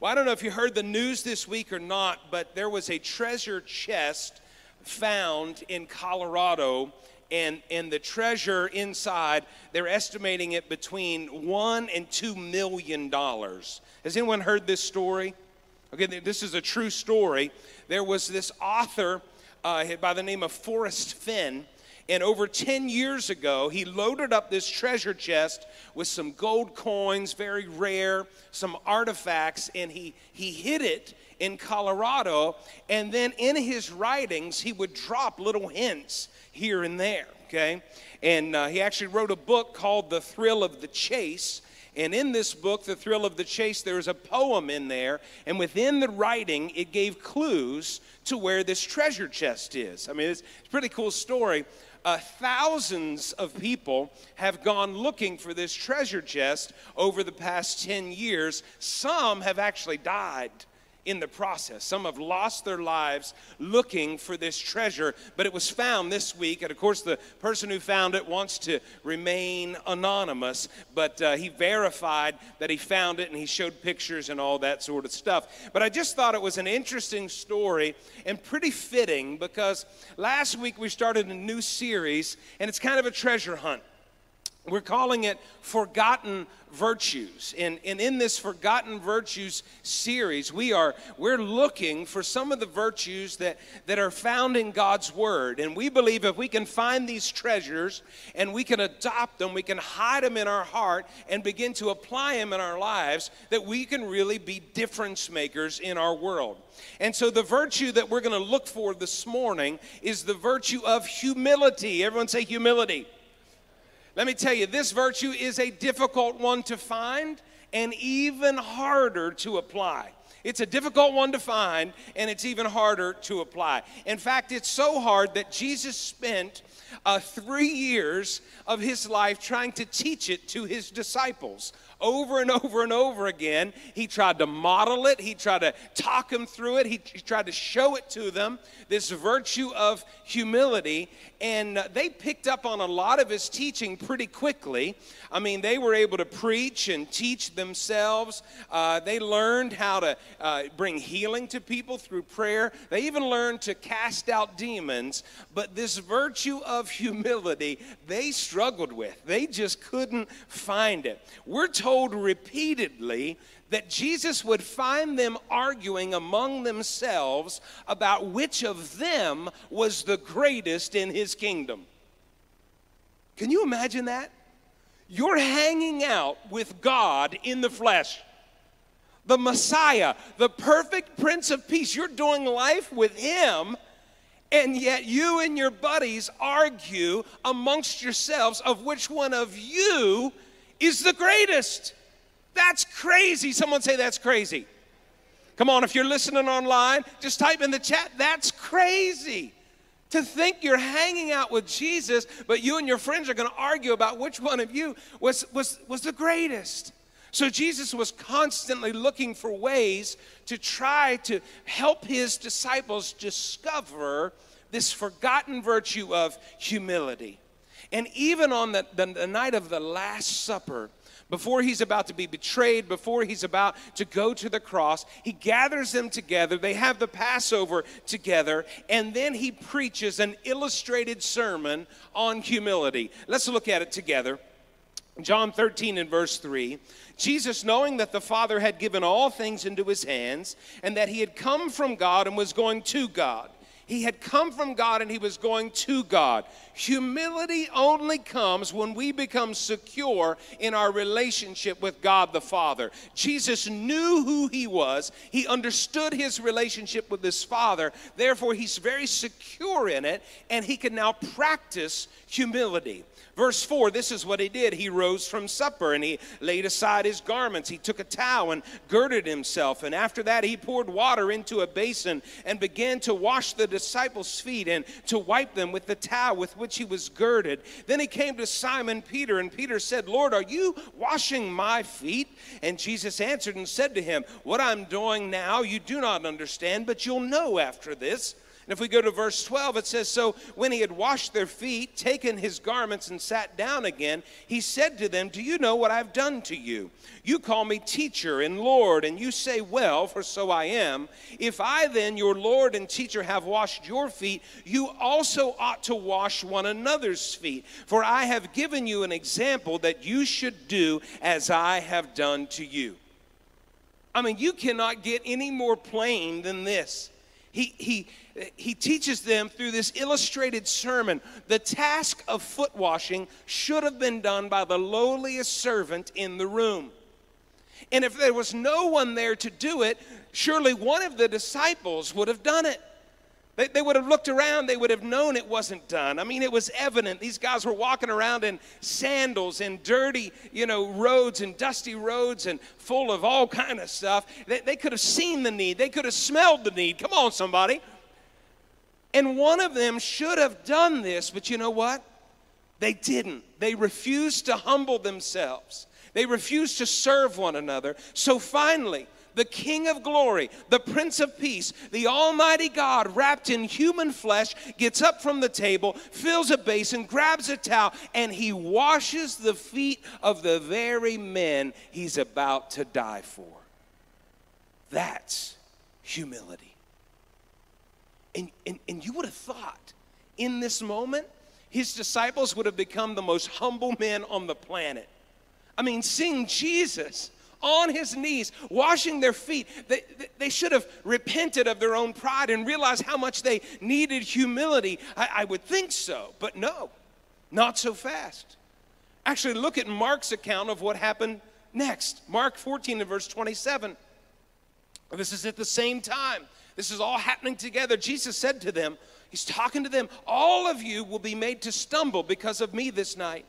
Well, I don't know if you heard the news this week or not, but there was a treasure chest found in Colorado, and, and the treasure inside, they're estimating it between one and two million dollars. Has anyone heard this story? Okay, this is a true story. There was this author uh, by the name of Forrest Fenn and over 10 years ago, he loaded up this treasure chest with some gold coins, very rare, some artifacts, and he, he hid it in Colorado. And then in his writings, he would drop little hints here and there, okay? And uh, he actually wrote a book called The Thrill of the Chase. And in this book, The Thrill of the Chase, there's a poem in there. And within the writing, it gave clues to where this treasure chest is. I mean, it's, it's a pretty cool story uh, thousands of people have gone looking for this treasure chest over the past 10 years. Some have actually died in the process. Some have lost their lives looking for this treasure, but it was found this week. And of course, the person who found it wants to remain anonymous, but uh, he verified that he found it and he showed pictures and all that sort of stuff. But I just thought it was an interesting story and pretty fitting because last week we started a new series and it's kind of a treasure hunt. We're calling it Forgotten Virtues. And, and in this Forgotten Virtues series, we are we're looking for some of the virtues that, that are found in God's Word. And we believe if we can find these treasures and we can adopt them, we can hide them in our heart and begin to apply them in our lives, that we can really be difference makers in our world. And so the virtue that we're going to look for this morning is the virtue of humility. Everyone say humility. Let me tell you, this virtue is a difficult one to find and even harder to apply. It's a difficult one to find, and it's even harder to apply. In fact, it's so hard that Jesus spent uh, three years of his life trying to teach it to his disciples over and over and over again. He tried to model it, he tried to talk them through it, he, he tried to show it to them, this virtue of humility. And they picked up on a lot of his teaching pretty quickly. I mean, they were able to preach and teach themselves. Uh, they learned how to uh, bring healing to people through prayer. They even learned to cast out demons. But this virtue of humility, they struggled with. They just couldn't find it. We're told told repeatedly that Jesus would find them arguing among themselves about which of them was the greatest in his kingdom. Can you imagine that? You're hanging out with God in the flesh, the Messiah, the perfect Prince of Peace. You're doing life with Him, and yet you and your buddies argue amongst yourselves of which one of you is the greatest. That's crazy. Someone say that's crazy. Come on, if you're listening online, just type in the chat, that's crazy. To think you're hanging out with Jesus, but you and your friends are going to argue about which one of you was, was, was the greatest. So Jesus was constantly looking for ways to try to help his disciples discover this forgotten virtue of humility. And even on the, the, the, night of the Last Supper, before he's about to be betrayed, before he's about to go to the cross, he gathers them together. They have the Passover together, and then he preaches an illustrated sermon on humility. Let's look at it together. John 13 and verse 3 Jesus, knowing that the Father had given all things into his hands, and that he had come from God and was going to God he had come from God and he was going to God. Humility only comes when we become secure in our relationship with God the Father. Jesus knew who he was, he understood his relationship with his Father. Therefore, he's very secure in it and he can now practice humility. Verse 4 this is what he did. He rose from supper and he laid aside his garments. He took a towel and girded himself. And after that, he poured water into a basin and began to wash the disciples' feet and to wipe them with the towel with which he was girded. Then he came to Simon Peter, and Peter said, Lord, are you washing my feet? And Jesus answered and said to him, What I'm doing now you do not understand, but you'll know after this. And if we go to verse 12, it says, So when he had washed their feet, taken his garments, and sat down again, he said to them, Do you know what I've done to you? You call me teacher and Lord, and you say, Well, for so I am. If I then, your Lord and teacher, have washed your feet, you also ought to wash one another's feet. For I have given you an example that you should do as I have done to you. I mean, you cannot get any more plain than this. He, he, he teaches them through this illustrated sermon the task of foot washing should have been done by the lowliest servant in the room. And if there was no one there to do it, surely one of the disciples would have done it. They, they would have looked around, they would have known it wasn't done. I mean, it was evident. These guys were walking around in sandals and dirty, you know, roads and dusty roads and full of all kind of stuff. They, they could have seen the need, they could have smelled the need. Come on, somebody. And one of them should have done this, but you know what? They didn't. They refused to humble themselves. They refused to serve one another. So finally, the King of glory, the Prince of peace, the Almighty God, wrapped in human flesh, gets up from the table, fills a basin, grabs a towel, and he washes the feet of the very men he's about to die for. That's humility. And, and, and you would have thought in this moment, his disciples would have become the most humble men on the planet. I mean, seeing Jesus on his knees, washing their feet. They, they should have repented of their own pride and realized how much they needed humility. I, I would think so, but no, not so fast. Actually, look at Mark's account of what happened next. Mark 14 and verse 27. This is at the same time. This is all happening together. Jesus said to them, He's talking to them, All of you will be made to stumble because of me this night.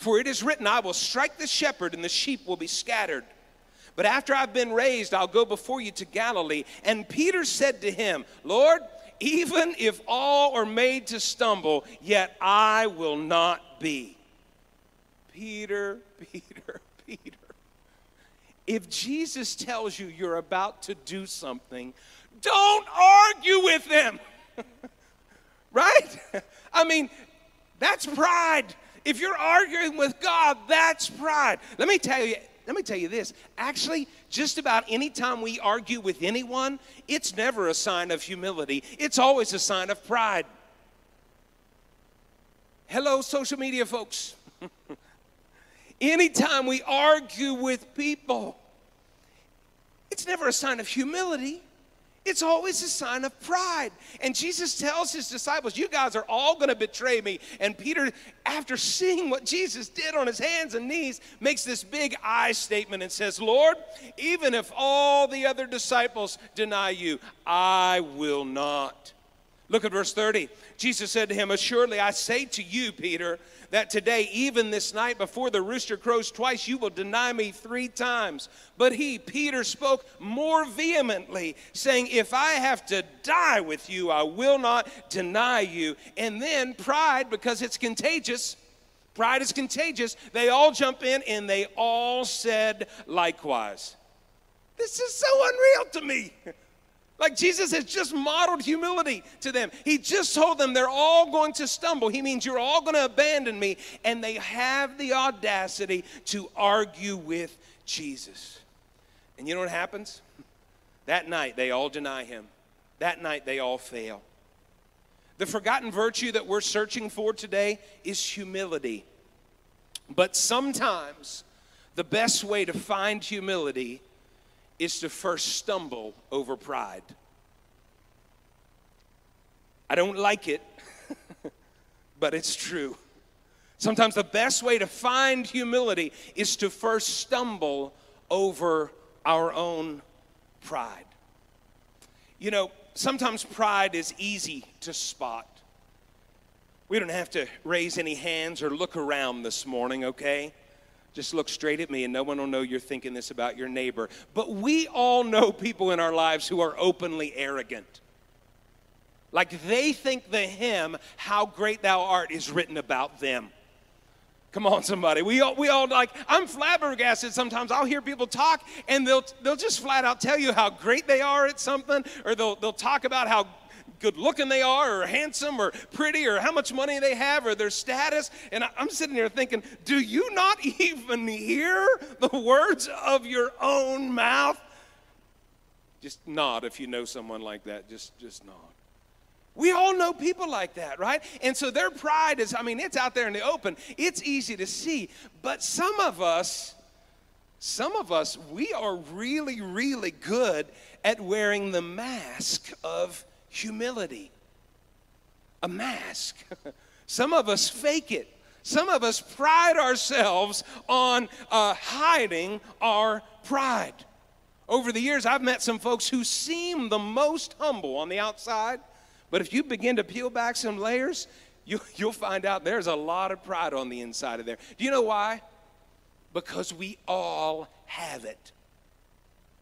For it is written, I will strike the shepherd, and the sheep will be scattered. But after I've been raised, I'll go before you to Galilee. And Peter said to him, Lord, even if all are made to stumble, yet I will not be. Peter, Peter, Peter. If Jesus tells you you're about to do something, don't argue with him. right? I mean, that's pride. If you're arguing with God, that's pride. Let me tell you, let me tell you this. Actually, just about any time we argue with anyone, it's never a sign of humility. It's always a sign of pride. Hello, social media folks. Anytime we argue with people, it's never a sign of humility. It's always a sign of pride. And Jesus tells his disciples, You guys are all going to betray me. And Peter, after seeing what Jesus did on his hands and knees, makes this big I statement and says, Lord, even if all the other disciples deny you, I will not. Look at verse 30. Jesus said to him, Assuredly, I say to you, Peter, that today, even this night, before the rooster crows twice, you will deny me three times. But he, Peter, spoke more vehemently, saying, If I have to die with you, I will not deny you. And then pride, because it's contagious, pride is contagious, they all jump in and they all said likewise. This is so unreal to me. Like Jesus has just modeled humility to them. He just told them they're all going to stumble. He means you're all going to abandon me. And they have the audacity to argue with Jesus. And you know what happens? That night, they all deny him. That night, they all fail. The forgotten virtue that we're searching for today is humility. But sometimes the best way to find humility is to first stumble over pride. I don't like it, but it's true. Sometimes the best way to find humility is to first stumble over our own pride. You know, sometimes pride is easy to spot. We don't have to raise any hands or look around this morning, okay? Just look straight at me, and no one will know you're thinking this about your neighbor. But we all know people in our lives who are openly arrogant. Like they think the hymn, How Great Thou Art, is written about them. Come on, somebody. We all, we all like, I'm flabbergasted sometimes. I'll hear people talk and they'll, they'll just flat out tell you how great they are at something, or they'll, they'll talk about how good looking they are, or handsome, or pretty, or how much money they have, or their status. And I'm sitting here thinking, do you not even hear the words of your own mouth? Just nod if you know someone like that. Just, just nod. We all know people like that, right? And so their pride is, I mean, it's out there in the open. It's easy to see. But some of us, some of us, we are really, really good at wearing the mask of humility. A mask. some of us fake it. Some of us pride ourselves on uh, hiding our pride. Over the years, I've met some folks who seem the most humble on the outside, but if you begin to peel back some layers, you, you'll find out there's a lot of pride on the inside of there. Do you know why? Because we all have it.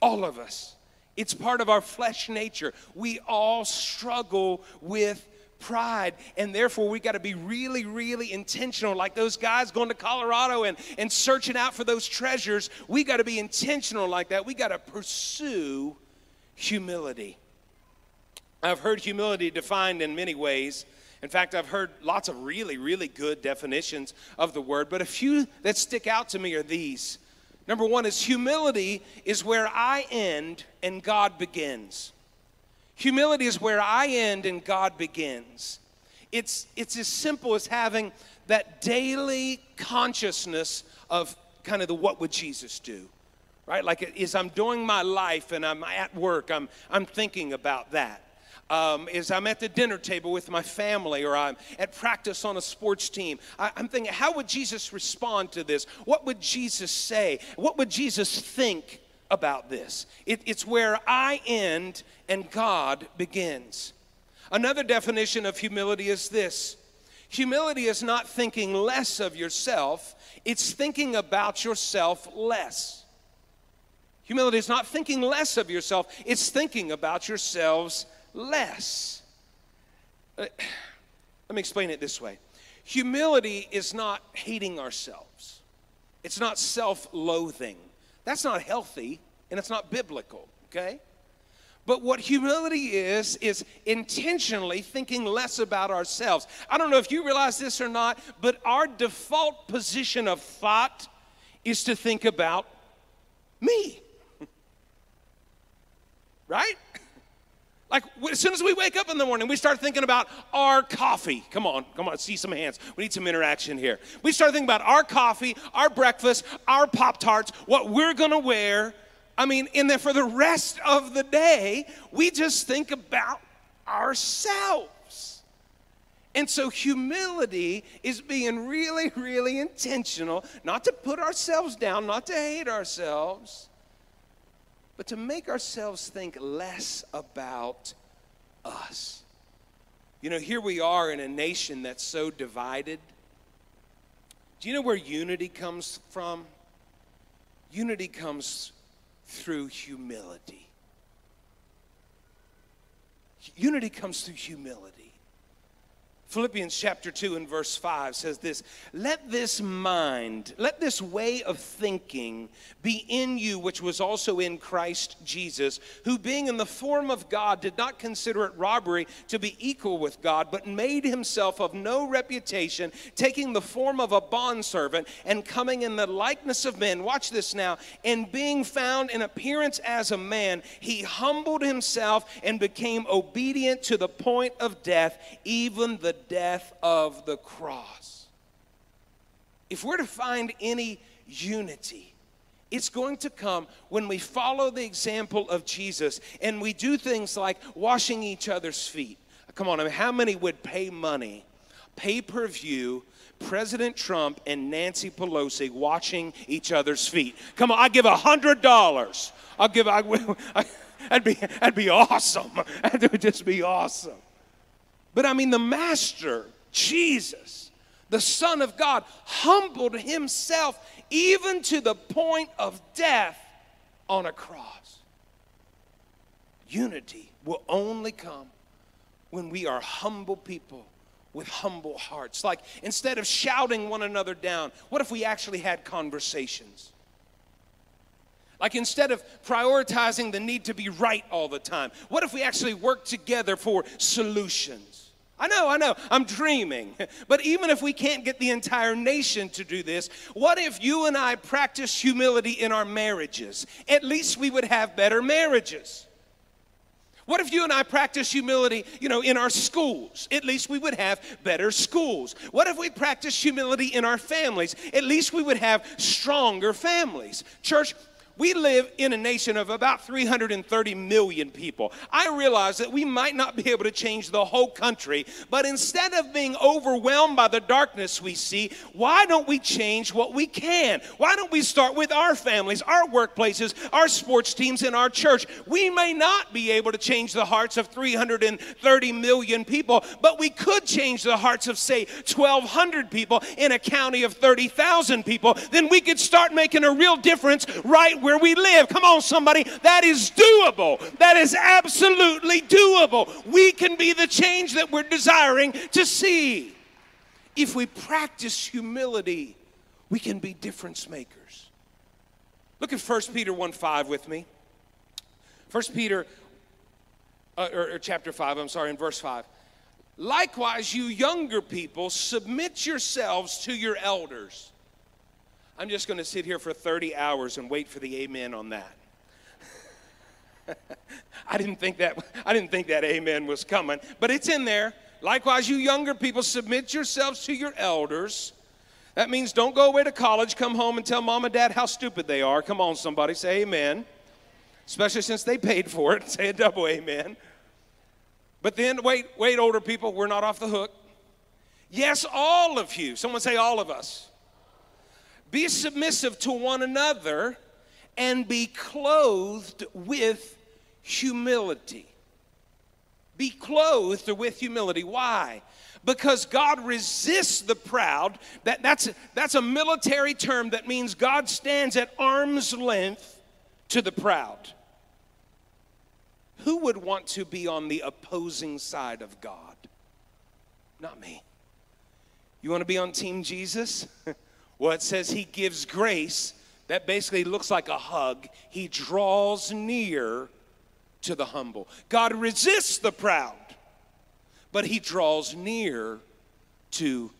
All of us. It's part of our flesh nature. We all struggle with pride and therefore we got to be really really intentional like those guys going to colorado and, and searching out for those treasures we got to be intentional like that we got to pursue humility I've heard humility defined in many ways. In fact, I've heard lots of really, really good definitions of the word, but a few that stick out to me are these. Number one is humility is where I end and God begins. Humility is where I end and God begins. It's, it's as simple as having that daily consciousness of kind of the what would Jesus do, right? Like as I'm doing my life and I'm at work, I'm, I'm thinking about that um, is I'm at the dinner table with my family or I'm at practice on a sports team. I, I'm thinking, how would Jesus respond to this? What would Jesus say? What would Jesus think about this? It, it's where I end and God begins. Another definition of humility is this humility is not thinking less of yourself, it's thinking about yourself less. Humility is not thinking less of yourself, it's thinking about yourselves less. Uh, let me explain it this way humility is not hating ourselves, it's not self loathing. That's not healthy and it's not biblical, okay? But what humility is, is intentionally thinking less about ourselves. I don't know if you realize this or not, but our default position of thought is to think about me. right? Like as soon as we wake up in the morning, we start thinking about our coffee. Come on, come on, see some hands. We need some interaction here. We start thinking about our coffee, our breakfast, our Pop Tarts, what we're gonna wear. I mean, and then for the rest of the day, we just think about ourselves. And so humility is being really, really intentional, not to put ourselves down, not to hate ourselves but to make ourselves think less about us. You know, here we are in a nation that's so divided. Do you know where unity comes from? Unity comes through humility. Unity comes through humility. Philippians chapter 2 and verse 5 says this Let this mind, let this way of thinking be in you, which was also in Christ Jesus, who being in the form of God did not consider it robbery to be equal with God, but made himself of no reputation, taking the form of a bondservant and coming in the likeness of men. Watch this now. And being found in appearance as a man, he humbled himself and became obedient to the point of death, even the death of the cross. If we're to find any unity, it's going to come when we follow the example of Jesus and we do things like washing each other's feet. Come on, I mean, how many would pay money, pay per view, President Trump and Nancy Pelosi washing each other's feet? Come on, I give a hundred dollars. I'll give. I, I, that'd be that'd be awesome. That would just be awesome. But I mean, the Master, Jesus, the Son of God, humbled himself even to the point of death on a cross. Unity will only come when we are humble people with humble hearts. Like instead of shouting one another down, what if we actually had conversations? Like instead of prioritizing the need to be right all the time, what if we actually work together for solutions? I know, I know, I'm dreaming. But even if we can't get the entire nation to do this, what if you and I practice humility in our marriages? At least we would have better marriages. What if you and I practice humility, you know, in our schools? At least we would have better schools. What if we practice humility in our families? At least we would have stronger families. Church, we live in a nation of about 330 million people. I realize that we might not be able to change the whole country, but instead of being overwhelmed by the darkness we see, why don't we change what we can? Why don't we start with our families, our workplaces, our sports teams, and our church? We may not be able to change the hearts of 330 million people, but we could change the hearts of, say, 1,200 people in a county of 30,000 people. Then we could start making a real difference right where we live. Come on, somebody. That is doable. That is absolutely doable. We can be the change that we're desiring to see. If we practice humility, we can be difference makers. Look at 1 Peter 1 5 with me. 1 Peter, uh, or, or chapter 5, I'm sorry, in verse 5. Likewise, you younger people, submit yourselves to your elders. I'm just going to sit here for 30 hours and wait for the amen on that. I didn't think that I didn't think that amen was coming, but it's in there. Likewise, you younger people, submit yourselves to your elders. That means don't go away to college, come home and tell mom and dad how stupid they are. Come on, somebody, say amen. Especially since they paid for it. Say a double amen. But then, wait, wait, older people, we're not off the hook. Yes, all of you. Someone say all of us. Be submissive to one another and be clothed with humility. Be clothed with humility. Why? Because God resists the proud. That, that's, that's a military term that means God stands at arm's length to the proud. Who would want to be on the opposing side of God? Not me. You want to be on Team Jesus? Well, it says he gives grace. That basically looks like a hug. He draws near to the humble. God resists the proud, but he draws near to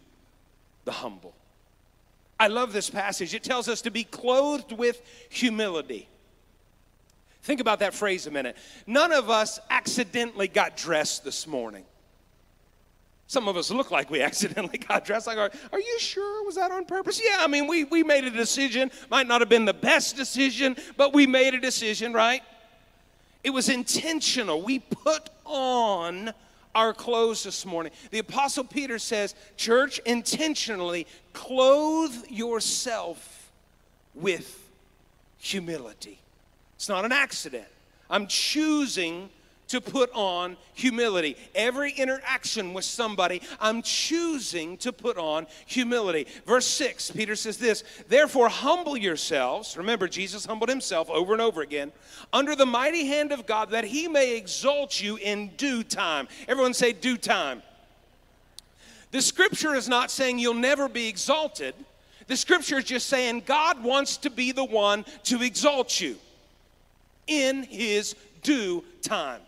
the humble. I love this passage. It tells us to be clothed with humility. Think about that phrase a minute. None of us accidentally got dressed this morning. Some of us look like we accidentally got dressed. Like, are, are you sure? Was that on purpose? Yeah, I mean, we, we made a decision. Might not have been the best decision, but we made a decision, right? It was intentional. We put on our clothes this morning. The Apostle Peter says, Church, intentionally clothe yourself with humility. It's not an accident. I'm choosing to put on humility. Every interaction with somebody, I'm choosing to put on humility. Verse 6, Peter says this Therefore, humble yourselves. Remember, Jesus humbled himself over and over again under the mighty hand of God that he may exalt you in due time. Everyone say, due time. The scripture is not saying you'll never be exalted. The scripture is just saying God wants to be the one to exalt you in his due time.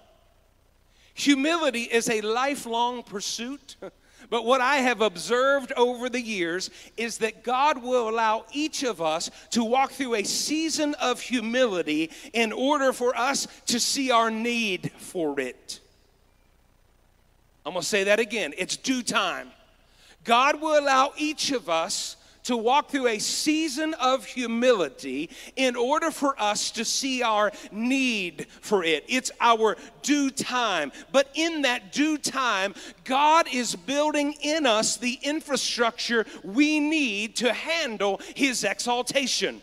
Humility is a lifelong pursuit. But what I have observed over the years is that God will allow each of us to walk through a season of humility in order for us to see our need for it. I'm going to say that again. It's due time. God will allow each of us to walk through a season of humility in order for us to see our need for it. It's our due time. But in that due time, God is building in us the infrastructure we need to handle His exaltation.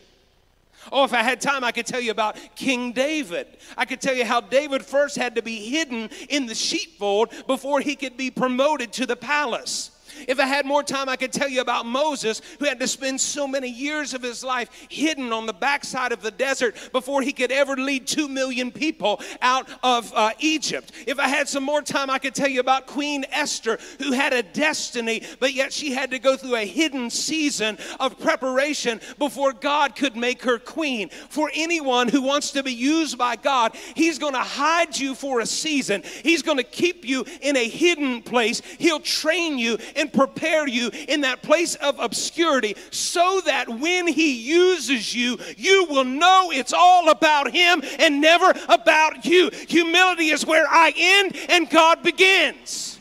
Oh, if I had time, I could tell you about King David. I could tell you how David first had to be hidden in the sheepfold before he could be promoted to the palace. If I had more time, I could tell you about Moses, who had to spend so many years of his life hidden on the backside of the desert before he could ever lead two million people out of uh, Egypt. If I had some more time, I could tell you about Queen Esther, who had a destiny, but yet she had to go through a hidden season of preparation before God could make her queen. For anyone who wants to be used by God, He's going to hide you for a season, He's going to keep you in a hidden place, He'll train you and prepare you in that place of obscurity so that when He uses you, you will know it's all about Him and never about you. Humility is where I end and God begins.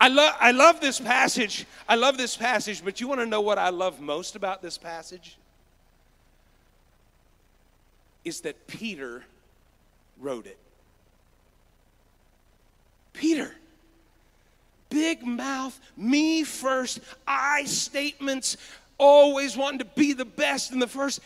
I, love I love this passage. I love this passage, but you want to know what I love most about this passage? Is that Peter wrote it. Peter big mouth, me first, I statements, always wanting to be the best and the first.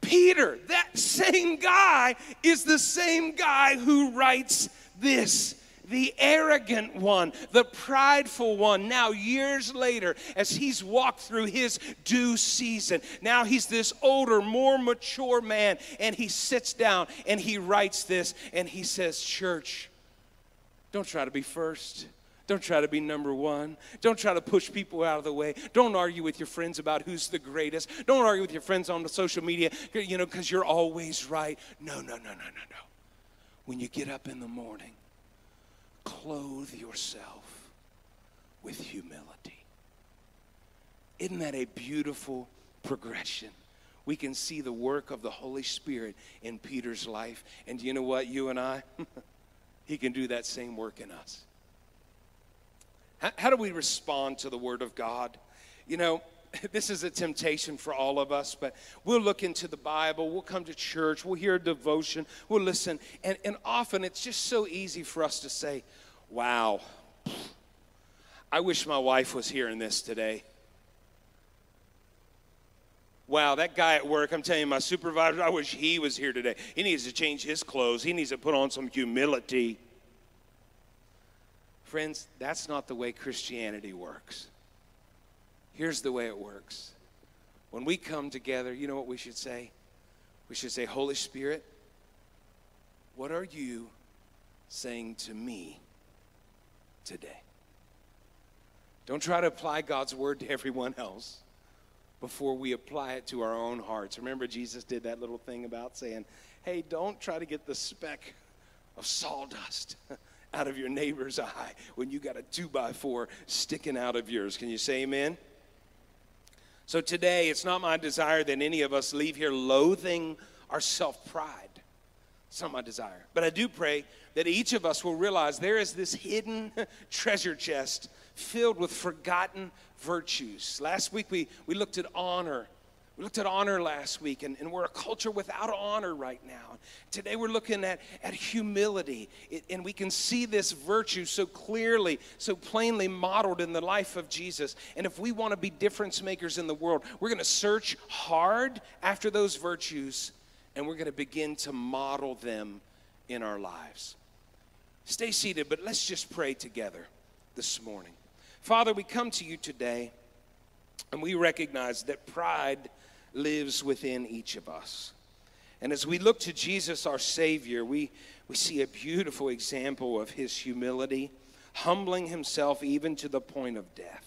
Peter, that same guy, is the same guy who writes this. The arrogant one, the prideful one. Now, years later, as he's walked through his due season, now he's this older, more mature man, and he sits down and he writes this and he says, Church, don't try to be first. Don't try to be number one. Don't try to push people out of the way. Don't argue with your friends about who's the greatest. Don't argue with your friends on the social media, you know, because you're always right. No, no, no, no, no, no. When you get up in the morning, clothe yourself with humility. Isn't that a beautiful progression? We can see the work of the Holy Spirit in Peter's life. And you know what? You and I, he can do that same work in us. How, do we respond to the Word of God? You know, this is a temptation for all of us, but we'll look into the Bible, we'll come to church, we'll hear a devotion, we'll listen, and, and often it's just so easy for us to say, Wow, I wish my wife was hearing this today. Wow, that guy at work, I'm telling you, my supervisor, I wish he was here today. He needs to change his clothes, he needs to put on some humility. Friends, that's not the way Christianity works. Here's the way it works. When we come together, you know what we should say? We should say, Holy Spirit, what are you saying to me today? Don't try to apply God's word to everyone else before we apply it to our own hearts. Remember, Jesus did that little thing about saying, hey, don't try to get the speck of sawdust out of your neighbor's eye when you got a two by four sticking out of yours. Can you say amen? So today, it's not my desire that any of us leave here loathing our self pride. It's not my desire. But I do pray that each of us will realize there is this hidden treasure chest filled with forgotten virtues. Last week we, we looked at honor we looked at honor last week, and, and we're a culture without honor right now. Today we're looking at, at humility, it, and we can see this virtue so clearly, so plainly modeled in the life of Jesus. And if we want to be difference makers in the world, we're going to search hard after those virtues, and we're going to begin to model them in our lives. Stay seated, but let's just pray together this morning. Father, we come to you today, and we recognize that pride lives within each of us. And as we look to Jesus, our Savior, we, we see a beautiful example of his humility, humbling himself even to the point of death.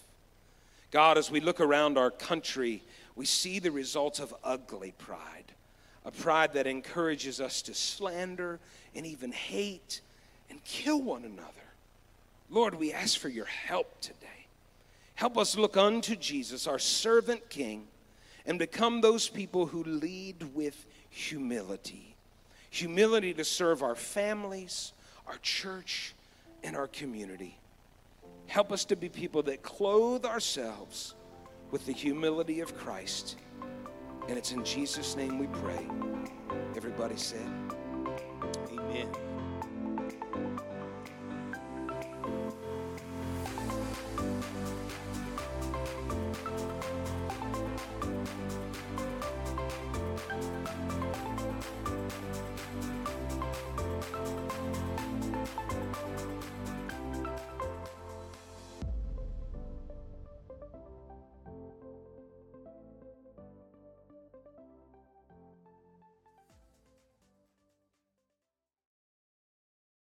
God, as we look around our country, we see the results of ugly pride, a pride that encourages us to slander and even hate and kill one another. Lord, we ask for your help today. Help us look unto Jesus, our servant King and become those people who lead with humility. Humility to serve our families, our church, and our community. Help us to be people that clothe ourselves with the humility of Christ. And it's in Jesus' name we pray. Everybody said,